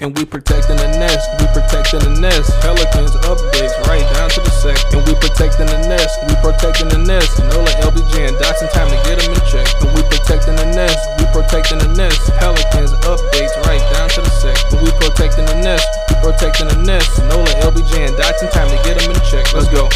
And we protecting the nest, we protecting the nest. Pelicans updates right down to the sec. And we protecting the nest, we protecting the nest. Nola, LBJ, and Dotson, time to get them in check. And we protecting the nest, we protecting the nest. Pelicans updates right down to the sec. And we protecting the nest, we protecting the nest. Nola, LBJ, and Dotson, time to get them in check. Let's go.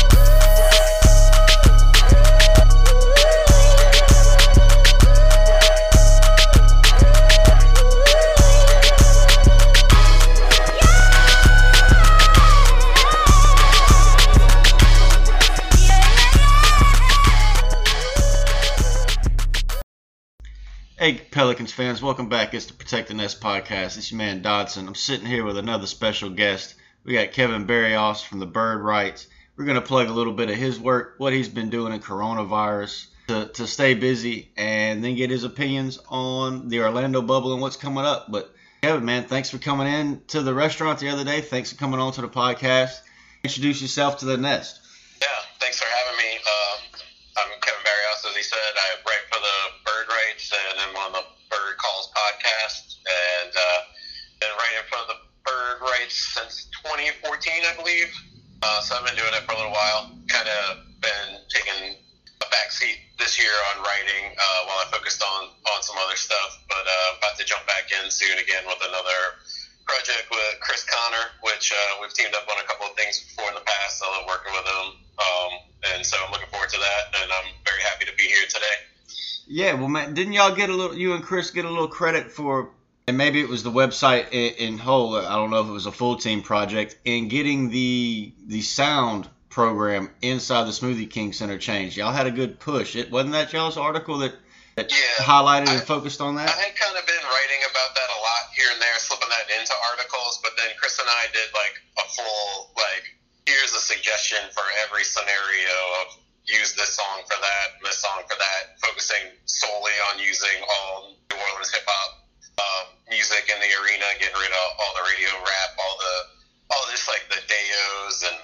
Pelicans fans, welcome back. It's the Protect the Nest podcast. It's your man Dodson. I'm sitting here with another special guest. We got Kevin Barrios from the Bird Writes. We're going to plug a little bit of his work, what he's been doing in coronavirus to, to stay busy, and then get his opinions on the Orlando bubble and what's coming up. But Kevin, man, thanks for coming in to the restaurant the other day. Thanks for coming on to the podcast. Introduce yourself to the Nest. Yeah, thanks for having me. 2014, I believe. Uh, so I've been doing it for a little while. Kind of been taking a back seat this year on writing uh, while I focused on, on some other stuff. But uh, about to jump back in soon again with another project with Chris Connor, which uh, we've teamed up on a couple of things before in the past. I love working with him. Um, and so I'm looking forward to that, and I'm very happy to be here today. Yeah, well, man, didn't y'all get a little? You and Chris get a little credit for, and maybe it was the website in, in whole. Uh, I don't know if it was a full team project in getting the the sound program inside the Smoothie King Center changed. Y'all had a good push. It wasn't that y'all's article that that Yeah, highlighted and focused on that. I had kind of been writing about that a lot here and there, slipping that into articles, but then Chris and I did like a full like here's a suggestion for every scenario of use this song for that, this song for that, focusing solely on using all New Orleans hip hop music in the arena, getting rid of all the radio rap, all the all just like the deos and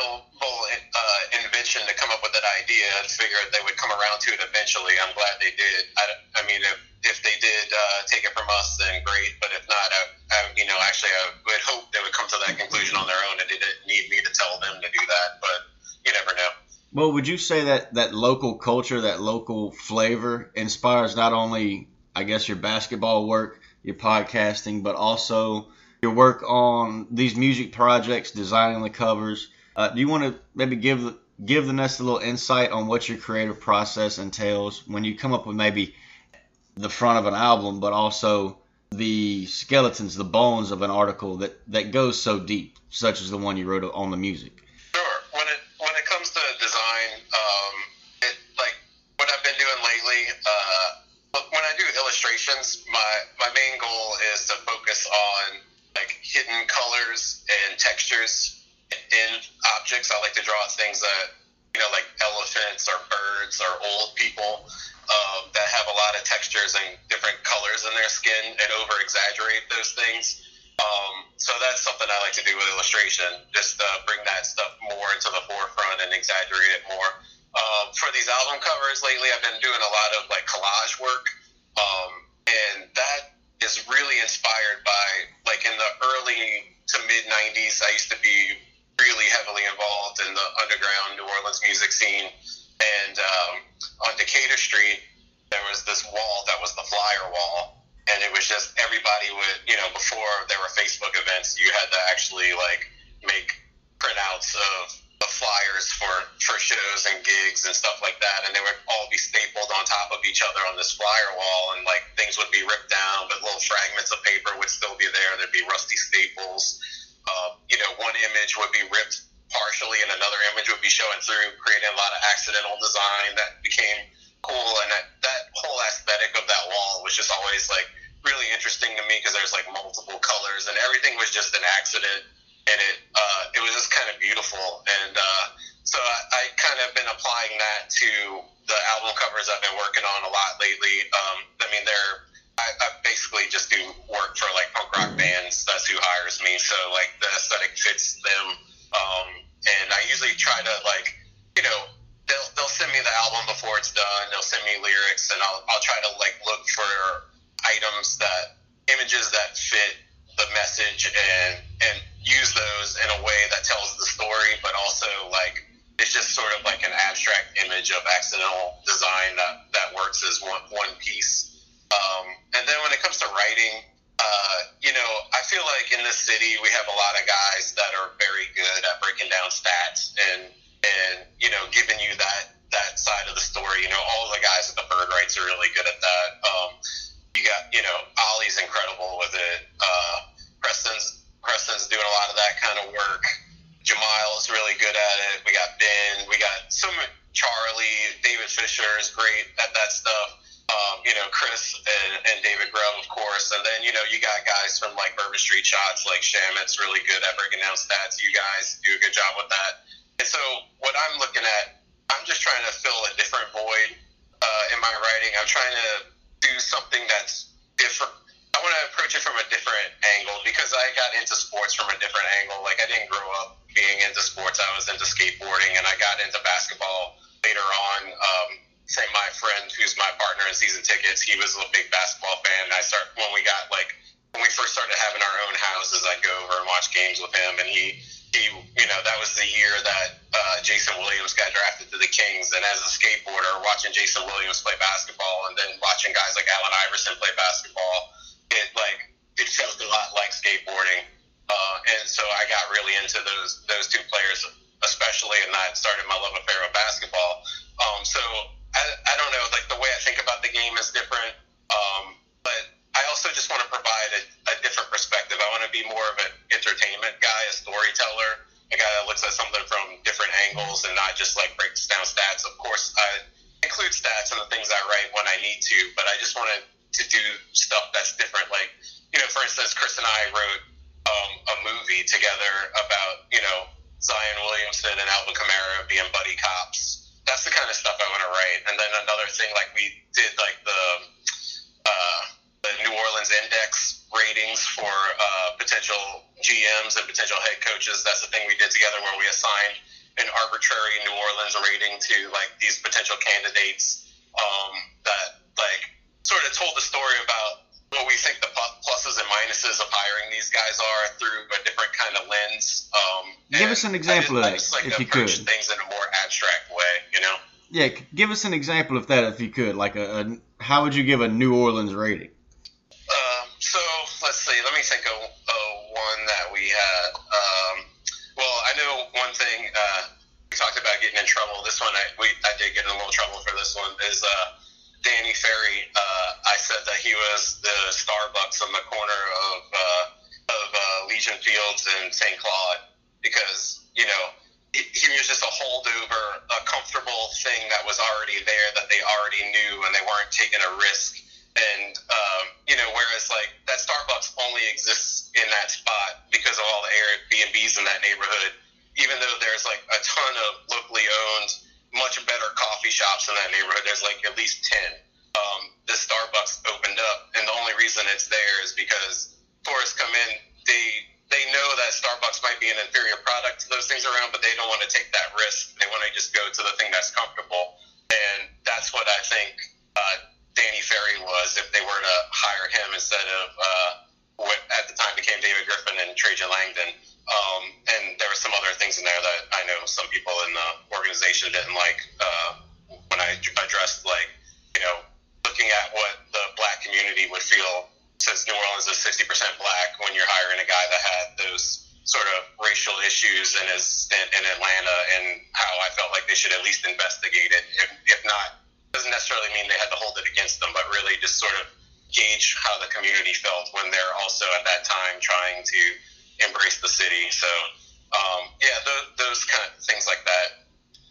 incredible uh, invention to come up with that idea. I figured they would come around to it eventually. I'm glad they did. I, I mean, if, if they did uh, take it from us, then great. But if not, I, I, you know, actually, I would hope they would come to that conclusion on their own, and they didn't need me to tell them to do that. But you never know. Well, would you say that that local culture, that local flavor, inspires not only, I guess, your basketball work, your podcasting, but also your work on these music projects, designing the covers? Uh, do you want to maybe give give the Nest a little insight on what your creative process entails when you come up with maybe the front of an album, but also the skeletons, the bones of an article that that goes so deep, such as the one you wrote on the music? Sure. When it when it comes to design, um, it like what I've been doing lately. Uh, when I do illustrations, my my main goal is to focus on like hidden colors and textures in objects. I like to draw things that you know, like elephants or birds or old people um, that have a lot of textures and different colors in their skin and over exaggerate those things. Um, so that's something I like to do with illustration, just uh, bring that stuff more into the forefront and exaggerate it more. Um, for these album covers lately, I've been doing a lot of like collage work, um, and that is really inspired by like in the early to mid '90s. I used to be really heavily involved in the underground New Orleans music scene, and um, on Decatur Street there was this wall that was the flyer wall, and it was just everybody would you know before there were Facebook events, you had to actually like make printouts of the flyers for for shows and gigs and stuff like that, and they would all be stapled on top of each other on this flyer wall, and like things would be ripped down, but little fragments of paper would still be there. There'd be rusty staples. Uh, you know, one image would be ripped partially, and another image would be showing through, creating a lot of accidental design that became cool. And that that whole aesthetic of that wall was just always like really interesting to me because there's like multiple colors and everything was just an accident and it uh, it was just kind of beautiful and uh, so I, I kind of been applying that to the album covers I've been working on a lot lately. Um, I mean they're I, I basically just do work for like punk rock bands. That's who hires me. So like the aesthetic fits them. Um, and I usually try to like you know they'll they'll send me the album before it's done. They'll send me lyrics and I'll I'll try to like look for items that images that fit the message and and use those in a way that tells the story, but also like it's just sort of like an abstract image of accidental design that, that works as one one piece. Um, and then when it comes to writing, uh, you know, I feel like in this city we have a lot of guys that are very good at breaking down stats and and you know giving you that that side of the story. You know, all the guys at the Bird Writes are really good at that. Um, you got, you know, Ollie's incredible with it. Uh, Preston's Preston's doing a lot of that kind of work. Jamal is really good at it. We got Ben. We got some Charlie. David Fisher is great at that stuff. You know, Chris and, and David Grubb, of course. And then, you know, you got guys from like Bourbon Street Shots, like Shamit's really good at breaking down stats. You guys do a good job with that. And so, what I'm looking at, I'm just trying to fill a different void uh, in my writing. I'm trying to do something that's different. I want to approach it from a different angle because I got into sports from a different angle. Like I didn't grow up being into sports. I was into skateboarding and I got into basketball later on. Um, say my friend who's my partner in season tickets, he was a big basketball fan. And I start when we got like when we first started having our own houses, I'd go over and watch games with him, and he he, you know, that was the year that uh, Jason Williams got drafted to the Kings. And as a skateboarder, watching Jason Williams play basketball and then watching guys like Allen Iverson play basketball, it like it felt a lot like skateboarding. Uh, and so I got really into those those two players, especially, and that started my love affair with basketball. Um, so I, I don't know, like the way I think about the game is different. Um, but I also just want to provide a, a different perspective. I want to be more of an entertainment guy, a storyteller, a guy that looks at something from different angles and not just like breaks an example of that, like, if you could. Things in a more abstract way, you know. Yeah, give us an example of that, if you could. Like, a, a how would you give a New Orleans rating? so let's see. Let me think of, of one that we had. Um, well, I know one thing. Uh, we talked about getting in trouble. This one, I, we, I did get in a little trouble for this one. Is uh, Danny Ferry? Uh, I said that he was the Starbucks on the corner of uh, of uh, Elysian Fields and St. Claude because you know he, was just a holdover, a comfortable thing that was already there that they already knew, and they weren't taking a risk and um, you know, whereas like that Starbucks only exists in that spot because of all the Airbnbs in that neighborhood. Even though there's like a ton of locally owned, much better coffee shops in that neighborhood, there's like at least ten. Um, this Starbucks opened up, and the only reason it's there is because tourists come in. They they know that Starbucks might be an inferior product to those things around, but they don't want to take that risk. They want to just go to the thing that's comfortable, and that's what I think. Uh, Danny Ferry was if they were to hire him instead of uh, what at the time became David Griffin and Trajan Langdon. Um, and there were some other things in there that I know some people in the organization didn't like uh, when I addressed, like, you know, looking at what the black community would feel since New Orleans is 60% black when you're hiring had those sort of racial issues in his stint in Atlanta and how I felt like they should at least investigate it. If, if not, doesn't necessarily mean they had to hold it against them, but really just sort of gauge how the community felt when they're also at that time trying to embrace the city. So, um, yeah, those, those kind of things like that.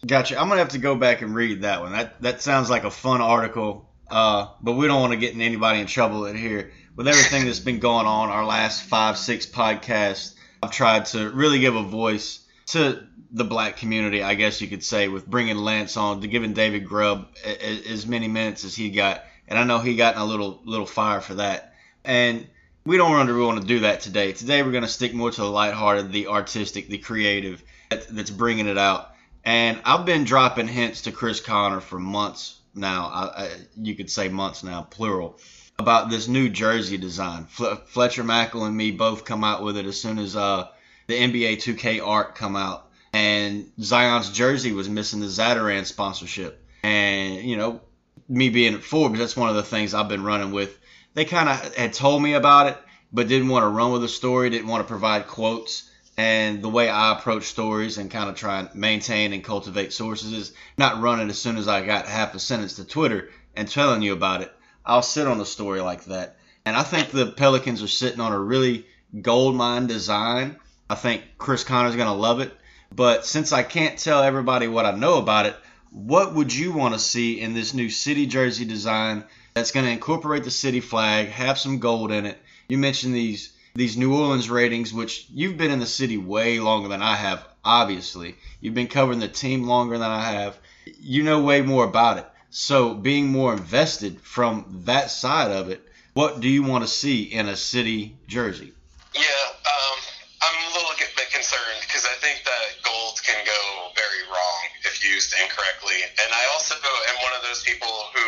Gotcha. I'm gonna have to go back and read that one. That that sounds like a fun article. Uh, but we don't want to get anybody in trouble in here. With everything that's been going on, our last five, six podcasts, I've tried to really give a voice to the black community, I guess you could say, with bringing Lance on, to giving David Grubb as many minutes as he got, and I know he got in a little little fire for that. And we don't really want to do that today. Today we're going to stick more to the lighthearted, the artistic, the creative that's bringing it out. And I've been dropping hints to Chris Connor for months now. I, I, you could say months now, plural, about this new jersey design. Fletcher Mackel and me both come out with it as soon as uh, the NBA 2K art come out. And Zion's jersey was missing the Zatarain sponsorship. And, you know, me being at Forbes, that's one of the things I've been running with. They kind of had told me about it, but didn't want to run with the story, didn't want to provide quotes and the way I approach stories and kind of try and maintain and cultivate sources is not running as soon as I got half a sentence to Twitter and telling you about it. I'll sit on a story like that. And I think the Pelicans are sitting on a really gold mine design. I think Chris Connor's going to love it. But since I can't tell everybody what I know about it, what would you want to see in this new city jersey design that's going to incorporate the city flag, have some gold in it? You mentioned these these New Orleans ratings, which you've been in the city way longer than I have, obviously. You've been covering the team longer than I have. You know way more about it. So, being more invested from that side of it, what do you want to see in a city jersey? Yeah, um, I'm a little bit concerned because I think that gold can go very wrong if used incorrectly. And I also am one of those people who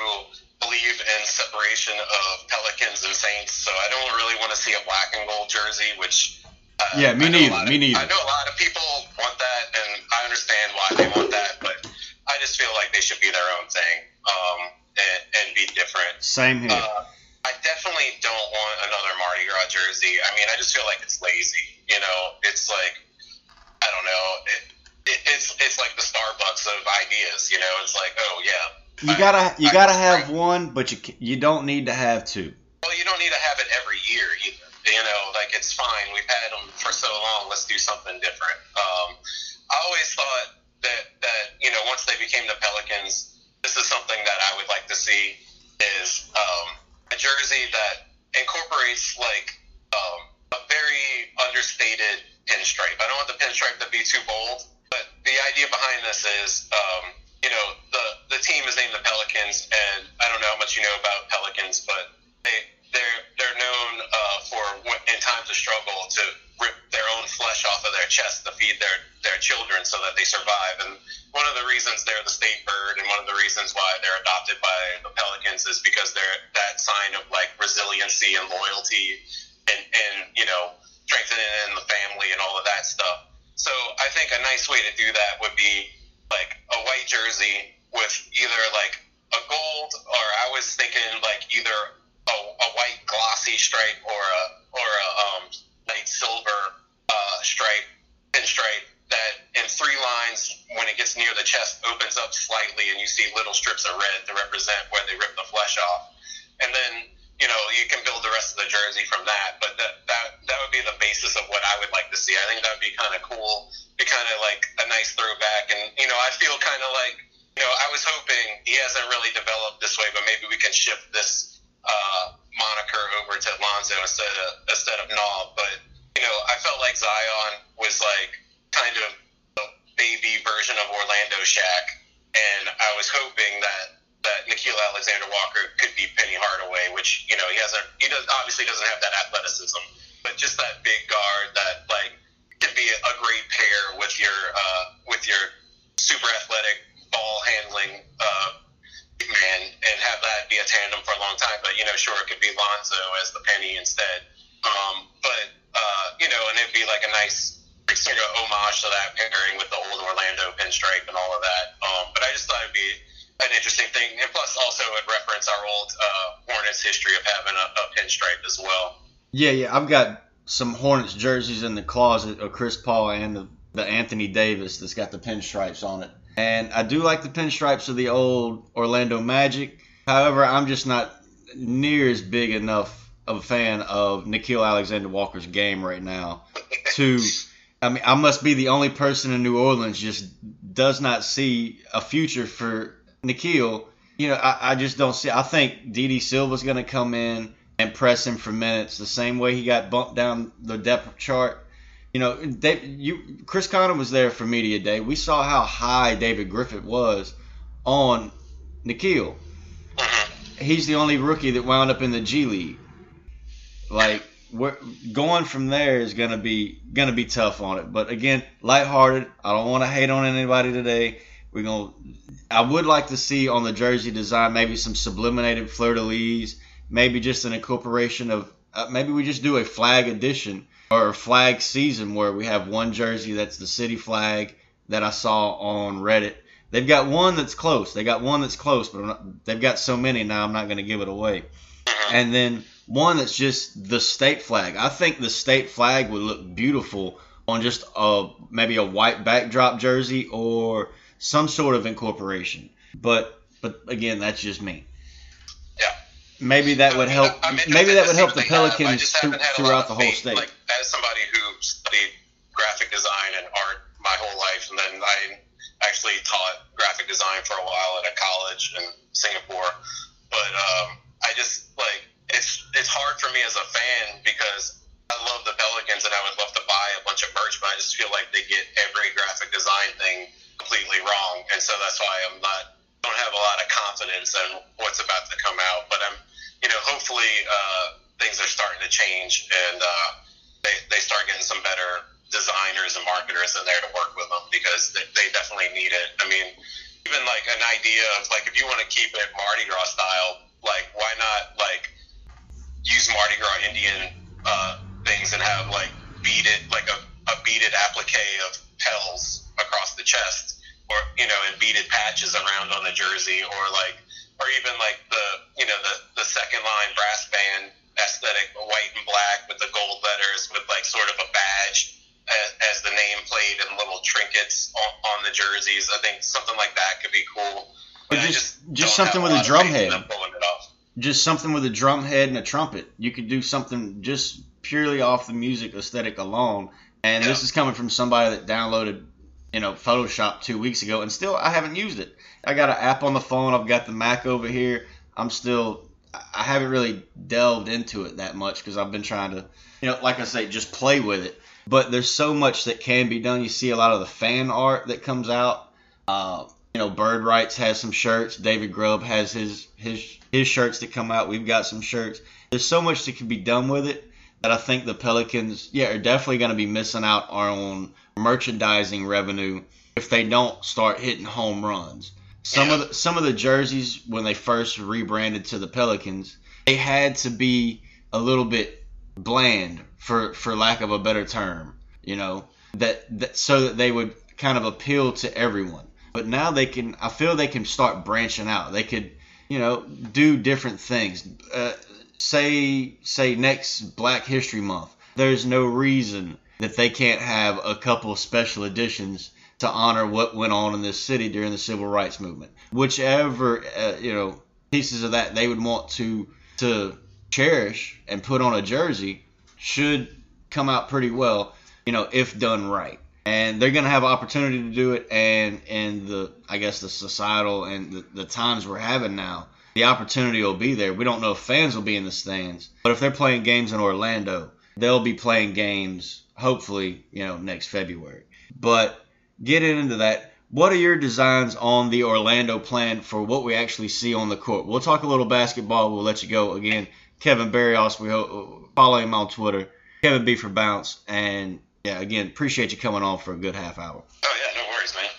believe in separation of Pelicans and Saints, so I don't really want to see a black and gold jersey, which uh, yeah, me neither. Of, me neither. I know a lot of people want that, and I understand why they want that, just feel like they should be their own thing um, and, and be different. Same here. Uh, I definitely don't want another Mardi Gras jersey. I mean, I just feel like it's lazy. You know, it's like I don't know. It, it, it's it's like the Starbucks of ideas. You know, it's like oh yeah, you gotta you gotta have one, but you you don't need to have two. Well, you don't need to have it every year either. You know, like it's fine. We've had them for so long. Let's do something different. Um, I always thought that you know once they became the Pelicans, this is something that I would like to see is um, a jersey that incorporates like um, a very understated pinstripe. I don't want the pinstripe to be too bold, but the idea behind this is um, you know, the the team is named the Pelicans, and I don't know how much you know about Pelicans, but they they're they're known uh, for in times of struggle to rip their own flesh off of their chest to feed their their children so that they survive. And one of the reasons they're the state bird, and one of the reasons why they're adopted by the Pelicans is because they're that sign of like resiliency and loyalty, and and you know strengthening in the family and all of that stuff. So I think a nice way to do that would be like a white jersey with either like a gold or I was thinking like either a, a white glossy stripe or a or a um, light silver uh, stripe pinstripe that in three gets near the chest opens up slightly and you see little strips of red to represent where they rip the flesh off and then you know you can build the rest of the jersey from that but that that that would be the basis of what I would like to see I think that would be kind of cool be kind of like a nice throwback. And you know, I feel kind of like you know, I was hoping he hasn't really developed this way, but maybe we can shift this uh, moniker over to Lonzo instead of instead of Knob. But you know, I felt like Zion was like kind of the baby version of Orlando Shaq, and I was hoping that that Nickeil Alexander Walker could be Penny Hardaway, which you know he hasn't. He does obviously doesn't have that athleticism, but just that big guard that like can be a great pair with your uh, with your super athletic ball handling uh, man and have that be a tandem for a long time. But you know, sure, it could be Lonzo as the penny instead. Um, but uh, you know, and it'd be like a nice sort of homage to that pairing with the old Orlando pinstripe and all of that. Um, but I just thought it'd be an interesting thing, and plus also it reference our old uh, Hornets history of having a, a pinstripe as well. Yeah, yeah, I've got some Hornets jerseys in the closet of Chris Paul and the, the Anthony Davis that's got the pinstripes on it. And I do like the pinstripes of the old Orlando Magic. However, I'm just not near as big enough of a fan of Nickeil Alexander Walker's game right now to I mean I must be the only person in New Orleans just does not see a future for Nickeil. You know, I, I just don't see I think Didi Silva's gonna come in and press him for minutes the same way he got bumped down the depth chart. You know, they, you Chris Connor was there for media day. We saw how high David Griffin was on Nickeil. Mm-hmm. He's the only rookie that wound up in the G League. Like going from there is gonna be gonna be tough on it. But again, lighthearted. I don't want to hate on anybody today. We're gonna. I would like to see on the jersey design maybe some subliminated fleur de lis, maybe just an incorporation of uh, maybe we just do a flag edition or a flag season where we have one jersey that's the city flag that I saw on Reddit. They've got one that's close. They got one that's close, but not, they've got so many now. I'm not going to give it away. And then one that's just the state flag. I think the state flag would look beautiful on just a maybe a white backdrop jersey or some sort of incorporation. But but again, that's just me. Yeah. Maybe that would help. I'm interested Maybe that would help the. I Pelicans just through, haven't had a lot throughout the whole faith, state. Like as somebody who studied graphic design and art my whole life, and then I actually taught graphic design for a while at a college in Singapore. But um, I just like it's it's hard for me as a fan because I love the Pelicans and I would love to buy a bunch of merch, but I just feel like they get every graphic design thing completely wrong, and so that's why I'm not don't have a lot of confidence in what's about to come out. But I'm you know hopefully uh, things are starting to change and uh, they they start getting some better designers and marketers in there to work with them because they, they definitely need it. I mean, even like an idea of like if you want to keep it Mardi Gras style, like why not like use Mardi Gras Indian uh, things and have like beaded like a, a beaded applique of petals across the chest, or you know, and beaded patches around on the jersey, or like, or even like the you know the the second line brass band aesthetic, white and black with the gold letters with like sort of a badge as, as the nameplate and little trinkets on, on the jerseys. I think something like that could be cool. Or And I just- just something with a of drum head. them pulling it off. Just something with a drum head and a trumpet. You could do something just purely off the music aesthetic alone. And this is coming from somebody that downloaded, you know, Photoshop two weeks ago, and still I haven't used it. I got an app on the phone. I've got the Mac over here. I'm still, I haven't really delved into it that much because I've been trying to, you know, like I say, just play with it. But there's so much that can be done. You see a lot of the fan art that comes out. Uh, you know, Bird Writes has some shirts. David Grubb has his his his shirts that come out. We've got some shirts. There's so much that can be done with it that I think the Pelicans, yeah, are definitely going to be missing out on merchandising revenue if they don't start hitting home runs. Some of the, some of the jerseys when they first rebranded to the Pelicans, they had to be a little bit bland for for lack of a better term, you know, that, that so that they would kind of appeal to everyone. But now they can I feel they can start branching out. They could, you know, do different things. Uh, say say next Black History Month, there's no reason that they can't have a couple special editions to honor what went on in this city during the civil rights movement. Whichever uh, you know pieces of that they would want to to cherish and put on a jersey should come out pretty well, you know, if done right. And they're going to have opportunity to do it, and and the I guess the societal and the, the times we're having now, the opportunity will be there. We don't know if fans will be in the stands, but if they're playing games in Orlando, they'll be playing games hopefully, you know, next February. But getting into that, what are your designs on the Orlando plan for what we actually see on the court? We'll talk a little basketball. We'll let you go again. Kevin Barrios, we ho- follow him on Twitter. Kevin B for Bounce, and yeah, again, appreciate you coming on for a good half hour. Oh yeah, no worries, man.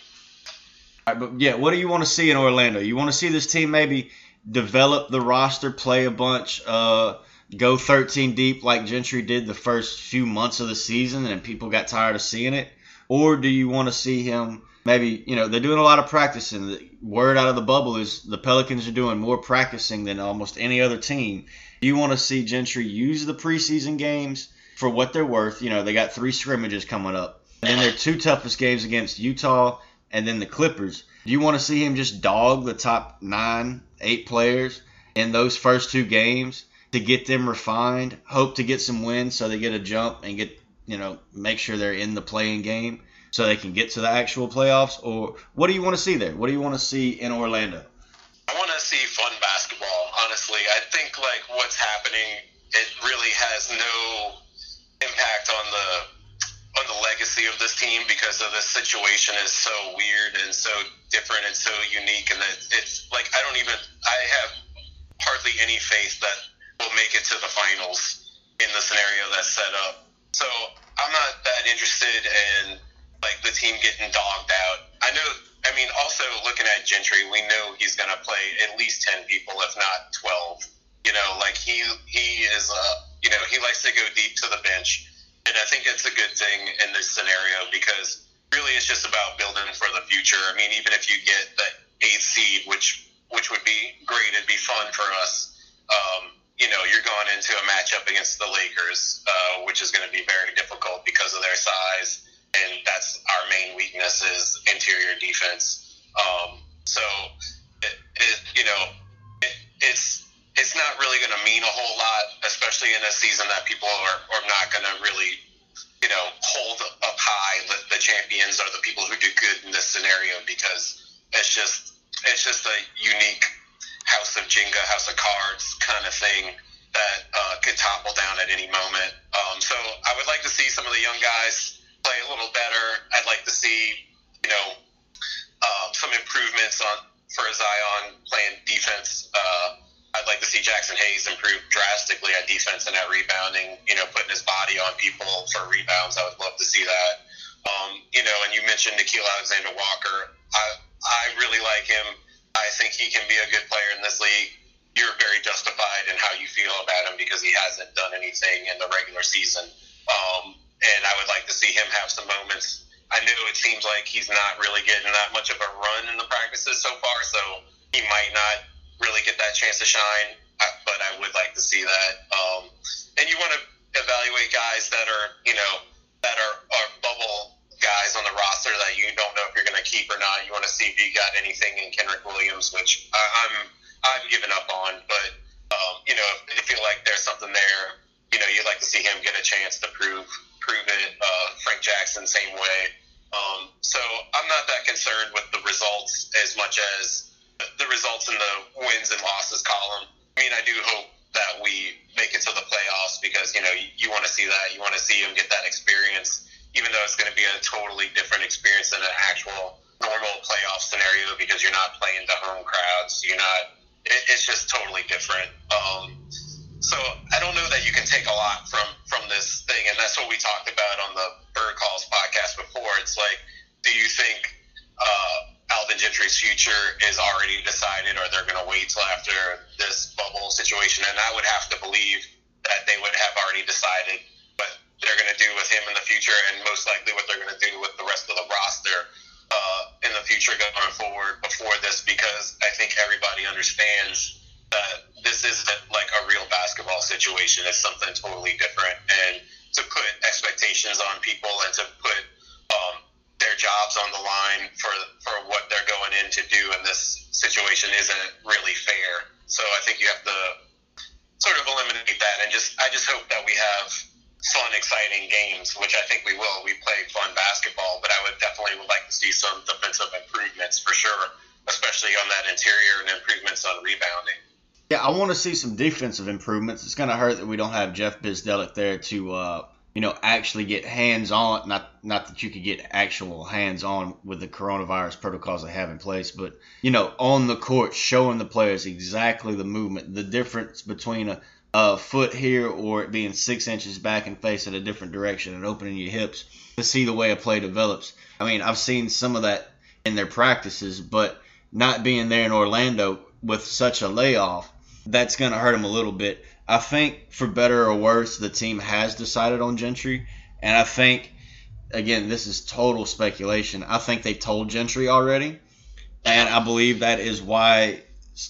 All right, but yeah, what do you want to see in Orlando? You want to see this team maybe develop the roster, play a bunch, uh, go 13 deep like Gentry did the first few months of the season, and people got tired of seeing it, or do you want to see him? Maybe you know they're doing a lot of practicing. The word out of the bubble is the Pelicans are doing more practicing than almost any other team. Do you want to see Gentry use the preseason games for what they're worth, you know, they got three scrimmages coming up. And then their two toughest games against Utah and then the Clippers. Do you want to see him just dog the top nine, eight players in those first two games to get them refined? Hope to get some wins so they get a jump and get, you know, make sure they're in the playing game so they can get to the actual playoffs? Or what do you want to see there? What do you want to see in Orlando? I want to see fun basketball, honestly. I think, like, what's happening, it really has no impact on the on the legacy of this team because of this situation is so weird and so different and so unique and that it's like I don't even I have hardly any faith that we'll make it to the finals in the scenario that's set up. So I'm not that interested in like the team getting dogged out. I know I mean also looking at Gentry, we know he's gonna play at least ten people, if not twelve. You know, like he he is uh you know, he to go deep to the bench and I think it's a good thing in this scenario because really it's just about building for the future. I mean, even if you get the eighth seed, which which would be great, it'd be fun for us. Um, you know, you're going into a matchup against the Lakers, uh, which is going to be very difficult because of their size, and that's our main weakness is interior defense. Um, so, it, it, you know, it, it's it's not really going to mean a whole lot, especially in a season that people are, are not going to really, you know, hold up high. The, the champions are the people who do good in this scenario because it's just it's just a unique house of Jenga, house of cards kind of thing that uh, could topple down at any moment. Um, so I would like to see some of the young guys play a little better. I'd like to see, you know, uh, some improvements on for Zion playing defense. Uh, I'd like to see Jaxson Hayes improve drastically at defense and at rebounding. You know, putting his body on people for rebounds. I would love to see that. Um, you know, and you mentioned Nickeil Alexander Walker. I I really like him. I think he can be a good player in this league. You're very justified in how you feel about him because he hasn't done anything in the regular season. Um, and I would like to see him have some moments. I know it seems like he's not really getting that much of a run in the practices so far, so he might not really get that chance to shine. But I would like to see that. Um, and you want to evaluate guys that are, you know, that are, are bubble guys on the roster that you don't know if you're going to keep or not. You want to see if you got anything in Kenrich Williams, which I, I'm I've given up on. But um, you know, if you feel like there's something there, you know, you'd like to see him get a chance to prove prove it. Uh, Frank Jackson, same way. Um, so I'm not that concerned with the results as much as the results in the wins and losses column. I mean, I do hope that we make it to the playoffs because you know you, you want to see that. You want to see them get that experience, even though it's going to be a totally different experience than an actual normal playoff scenario because you're not playing to home crowds. You're not. It, it's just totally different. Um, so I don't know that you can take a lot from from this thing, and that's what we talked about on the Bird Calls podcast before. It's like, do you think? Uh, Alvin Gentry's future is already decided, or they're going to wait till after this bubble situation. And I would have to believe that they would have already decided what they're going to do with him in the future, and most likely what they're going to do with the rest of the roster uh, in the future going forward before this, because I think everybody understands that this isn't like a real basketball situation. It's something totally different, and to put expectations on people and to put their jobs on the line for for what they're going in to do in this situation isn't really fair. So I think you have to sort of eliminate that and just I just hope that we have fun, exciting games, which I think we will. We play fun basketball, but I would definitely would like to see some defensive improvements for sure, especially on that interior and improvements on rebounding. Yeah, I want to see some defensive improvements. It's going to hurt that we don't have Jeff Bzdelik there to uh, you know, actually get hands on. Not not that you could get actual hands on with the coronavirus protocols they have in place, but you know, on the court, showing the players exactly the movement, the difference between a, a foot here or it being six inches back and facing a different direction and opening your hips to see the way a play develops. I mean, I've seen some of that in their practices, but not being there in Orlando with such a layoff, that's going to hurt them a little bit. I think for better or worse, the team has decided on Gentry, and I think again this is total speculation. I think they told Gentry already, and I believe that is why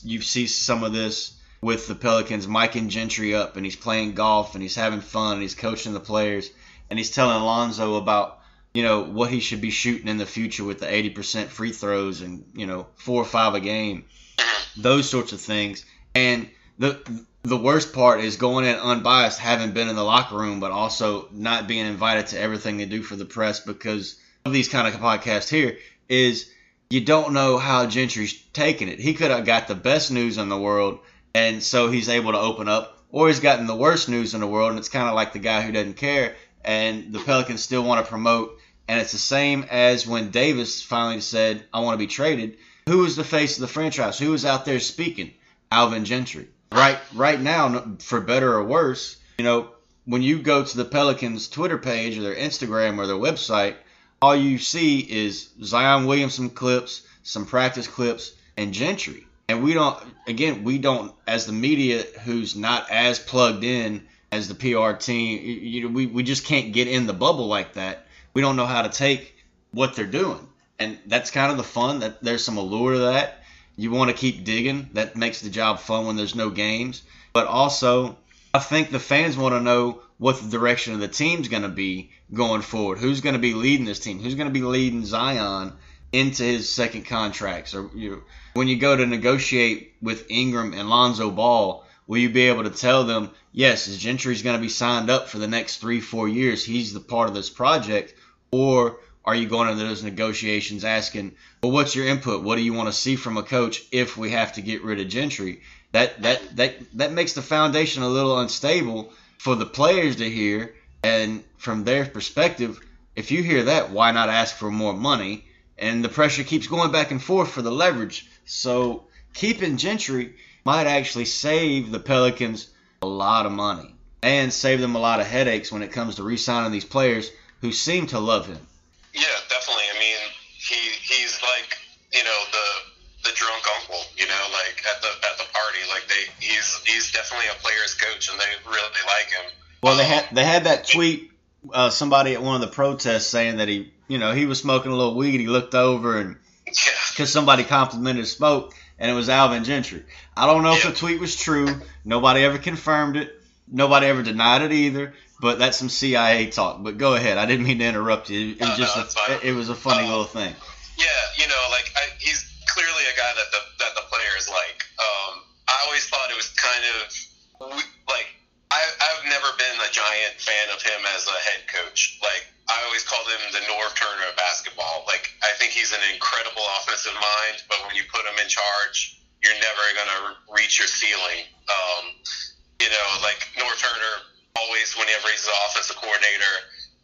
you see some of this with the Pelicans, miking Gentry up, and he's playing golf, and he's having fun, and he's coaching the players, and he's telling Alonzo about you know what he should be shooting in the future with the 80% free throws and you know four or five a game, mm-hmm. those sorts of things. And the the worst part is going in unbiased, having been in the locker room, but also not being invited to everything they do for the press because of these kind of podcasts here. Is you don't know how Gentry's taking it. He could have got the best news in the world and so he's able to open up. Or he's gotten the worst news in the world, and it's kind of like the guy who doesn't care, and the Pelicans still want to promote. And it's the same as when Davis finally said, "I want to be traded." Who was the face of the franchise? Who was out there speaking? Alvin Gentry. Right, right now, for better or worse, you know, when you go to the Pelicans' Twitter page or their Instagram or their website, all you see is Zion Williamson clips, some practice clips, and Gentry. And we don't again we don't as the media who's not as plugged in as the PR team you know we, we just can't get in the bubble like that. We don't know how to take what they're doing. And that's kind of the fun that there's some allure to that you want to keep digging? That makes the job fun when there's no games. But also I think the fans want to know what the direction of the team's going to be going forward. Who's going to be leading this team? Who's going to be leading Zion into his second contracts? Or you know, when you go to negotiate with Ingram and Lonzo Ball, will you be able to tell them, yes, Gentry's going to be signed up for the next three, four years? He's the part of this project. Or are you going into those negotiations asking, well, what's your input? What do you want to see from a coach if we have to get rid of Gentry? That, that, that, that makes the foundation a little unstable for the players to hear. And from their perspective, if you hear that, why not ask for more money? And the pressure keeps going back and forth for the leverage. So keeping Gentry might actually save the Pelicans a lot of money and save them a lot of headaches when it comes to re-signing these players who seem to love him. Yeah, definitely. I mean, he he's like you know the the drunk uncle, you know, like at the at the party. Like they he's he's definitely a player's coach, and they really like him. Well, they had they had that tweet. Uh, somebody at one of the protests saying that he, you know, he was smoking a little weed. He looked over and because somebody complimented Smoke, and it was Alvin Gentry. I don't know if the tweet was true. Nobody ever confirmed it. Nobody ever denied it either. But that's some CIA talk. But go ahead. I didn't mean to interrupt you. It was just no, a, it was a funny little thing. Yeah, you know, like I, he's clearly a guy that the that the players like. Um, I always thought it was kind of like I, I've never been a giant fan of him as a head coach. Like I always called him the Norv Turner of basketball. Like I think he's an incredible offensive mind, but when you put him in charge, you're never gonna reach your ceiling. Um, you know, like Norv Turner always, whenever he's the offensive coordinator,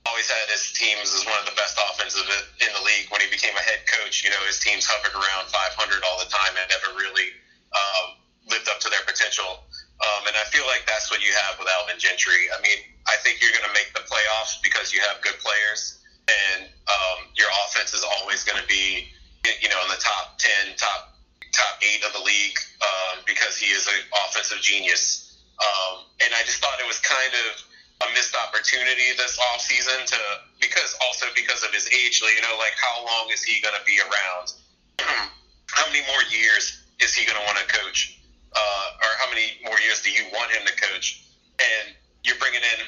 always had his teams as one of the best offensive in the league. When he became a head coach, you know, his teams hovered around 500 all the time and never really um, lived up to their potential. Um, and I feel like that's what you have with Alvin Gentry. I mean, I think you're going to make the playoffs because you have good players, and um, your offense is always going to be, you know, in the top ten, top top eight of the league um, because he is an offensive genius. Um, and I just thought it was kind of a missed opportunity this offseason to because also because of his age, you know, like how long is he going to be around? how many more years is he going to want to coach? uh, or how many more years do you want him to coach? And you're bringing in,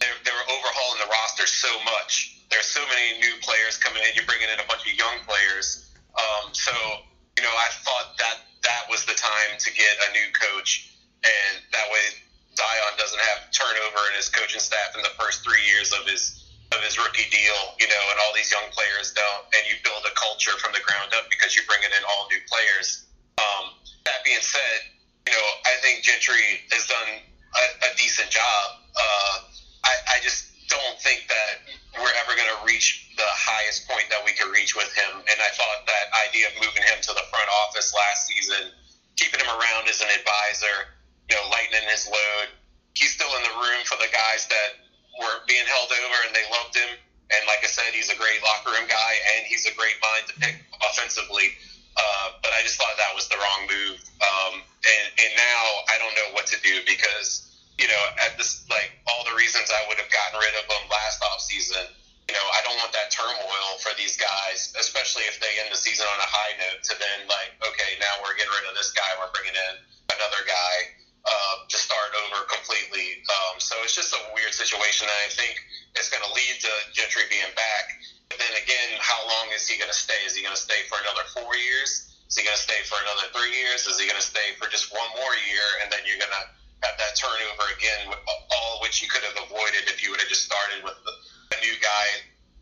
they're, they're overhauling the roster so much. There's so many new players coming in. You're bringing in a bunch of young players. Um, so, you know, I thought that that was the time to get a new coach, and that way Zion doesn't have turnover in his coaching staff in the first three years of his of his rookie deal, you know, and all these young players don't, and you build a culture from the ground up because you're bringing in all new players. Um, that being said, you know, I think Gentry has done a, a decent job. Uh, I, I just don't think that we're ever going to reach the highest point that we could reach with him. And I thought that idea of moving him to the front office last season, keeping him around as an advisor, you know, lightening his load. He's still in the room for the guys that were being held over and they loved him. And like I said, he's a great locker room guy and he's a great mind to pick offensively. Uh, but I just thought that was the wrong move. Um, and, and now I don't know what to do because, you know, at this, like all the reasons I would have gotten rid of them last off season, you know, I don't want that turmoil for these guys, especially if they end the season on a high note to then like, okay, now we're getting rid of this guy, we're bringing in another guy it's just a weird situation and I think it's going to lead to Gentry being back. But then again, how long is he going to stay? Is he going to stay for another four years? Is he going to stay for another three years? Is he going to stay for just one more year? And then you're going to have that turnover again, all which you could have avoided if you would have just started with a new guy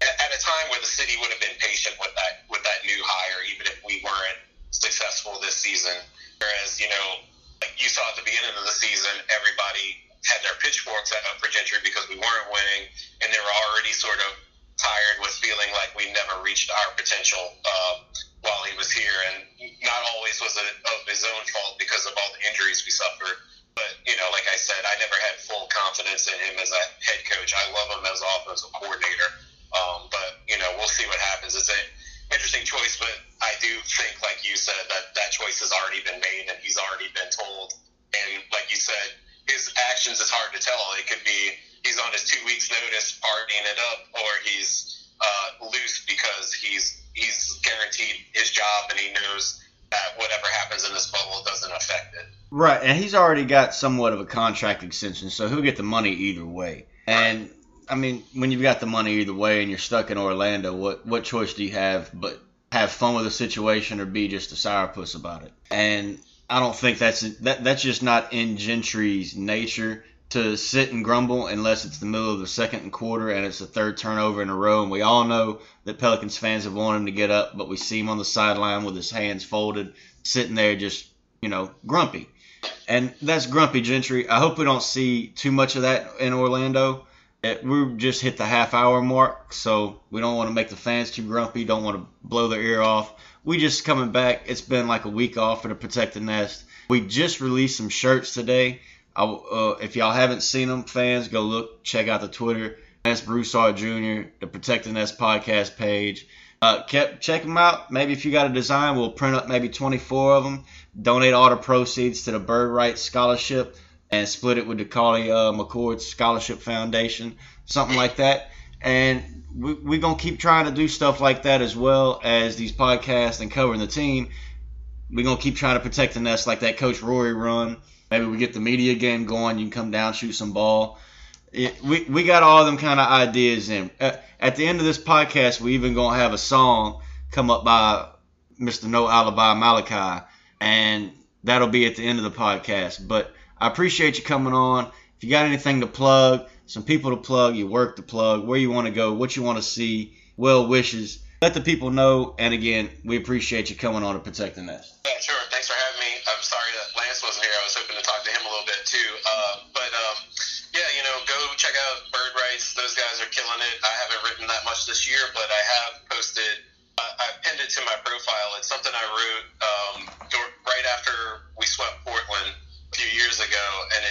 at, at a time where the city would have been patient with that with that new hire, even if we weren't successful this season. Whereas, you know, like you saw at the beginning of the season, everybody had their pitchforks out for Gentry because we weren't winning, and they were already sort of tired with feeling like we never reached our potential uh, while he was here, and not always was it of his own fault because of all the injuries we suffered. But you know, like I said, I never had full confidence in him as a head coach. I love him as offensive coordinator, um, but you know, we'll see what happens. It's an interesting choice, but I do think, like you said, that that choice has already been made and he's already been told. And like you said, his actions is hard to tell. It could be he's on his two weeks notice partying it up, or he's uh, loose because he's he's guaranteed his job and he knows that whatever happens in this bubble doesn't affect it. Right, and he's already got somewhat of a contract extension, so he'll get the money either way. And I mean, when you've got the money either way and you're stuck in Orlando, what what choice do you have but have fun with the situation or be just a sourpuss about it? And I don't think that's that that's just not in Gentry's nature to sit and grumble unless it's the middle of the second quarter and it's the third turnover in a row. And we all know that Pelicans fans have wanted him to get up, but we see him on the sideline with his hands folded, sitting there just, you know, grumpy. And that's grumpy Gentry. I hope we don't see too much of that in Orlando. It, we just hit the half hour mark, so we don't want to make the fans too grumpy, don't want to blow their ear off. We just coming back. It's been like a week off for the Protect the Nest. We just released some shirts today I, uh, if y'all haven't seen them, fans, go look, check out the Twitter. That's Broussard Jr., the Protecting Us podcast page. Uh, kept, check them out. Maybe if you got a design, we'll print up maybe 24 of them. Donate all the proceeds to the Bird Writes Scholarship and split it with the Carley uh, McCord Scholarship Foundation, something like that. And we, we're going to keep trying to do stuff like that as well as these podcasts and covering the team. We're going to keep trying to protect the nest like that Coach Rory run Maybe we get the media game going. You can come down, shoot some ball. It, we, we got all them kind of ideas in. At, at, the end of this podcast, we even gonna have a song come up by Mr. No Alibi Malachi, and that'll be at the end of the podcast. But I appreciate you coming on. If you got anything to plug, some people to plug, your work to plug, where you want to go, what you want to see, well wishes, let the people know. And again, we appreciate you coming on to Protect the Nest. Yeah, sure. Thanks for having me. I'm sorry that Lance wasn't here. I was hoping to talk to him a little bit too. Uh, but um, yeah, you know, go check out Bird Writes. Those guys are killing it. I haven't written that much this year, but I have posted. Uh, I pinned it to my profile. It's something I wrote um, right after we swept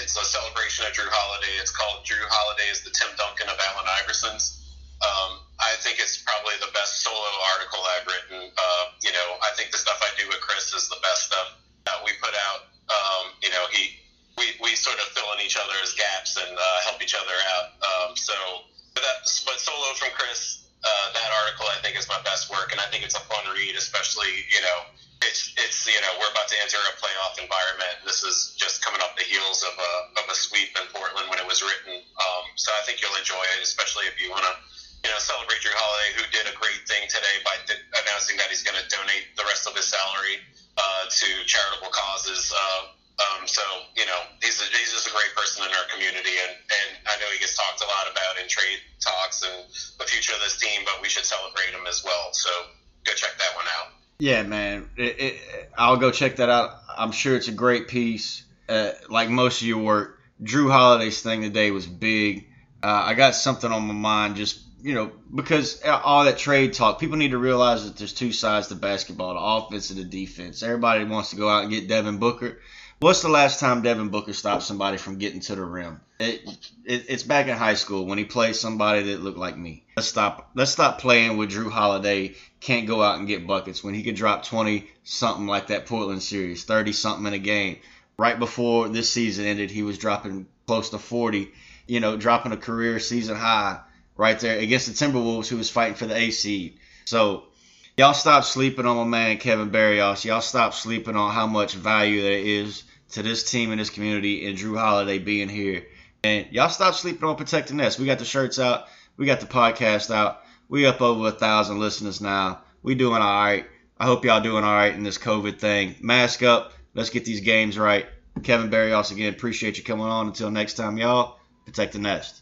it's a celebration of Jrue Holiday. It's called Jrue Holiday is the Tim Duncan of Allen Iverson's. Um, I think it's probably the best solo article I've written. Uh, you know, I think the stuff I do with Chris is the best stuff that we put out. Um, you know, he we, we sort of fill in each other's gaps and uh, help each other out. Um, so, but, that, but solo from Chris, uh, that article I think is my best work, and I think it's a fun read, especially you know. It's, it's you know we're about to enter a playoff environment. This is Yeah, man. It, it, I'll go check that out. I'm sure it's a great piece. Uh, like most of your work, Jrue Holiday's thing today was big. Uh, I got something on my mind just you know, because all that trade talk, people need to realize that there's two sides to basketball: the offense and the defense. Everybody wants to go out and get Devin Booker. What's the last time Devin Booker stopped somebody from getting to the rim? It, it, it's back in high school when he played somebody that looked like me. Let's stop. Let's stop playing with Jrue Holiday. Can't go out and get buckets when he could drop 20 something like that Portland series, 30 something in a game. Right before this season ended, he was dropping close to 40. You know, dropping a career season high right there against the Timberwolves, who was fighting for the A seed. So y'all stop sleeping on my man Kevin Barrios. Y'all stop sleeping on how much value there is to this team and this community and Jrue Holiday being here. And y'all stop sleeping on protecting us. We got the shirts out. We got the podcast out. We up over a thousand listeners now. We doing all right. I hope y'all doing all right in this COVID thing. Mask up. Let's get these games right. Kevin Barrios again. Appreciate you coming on. Until next time, y'all. Protect the nest.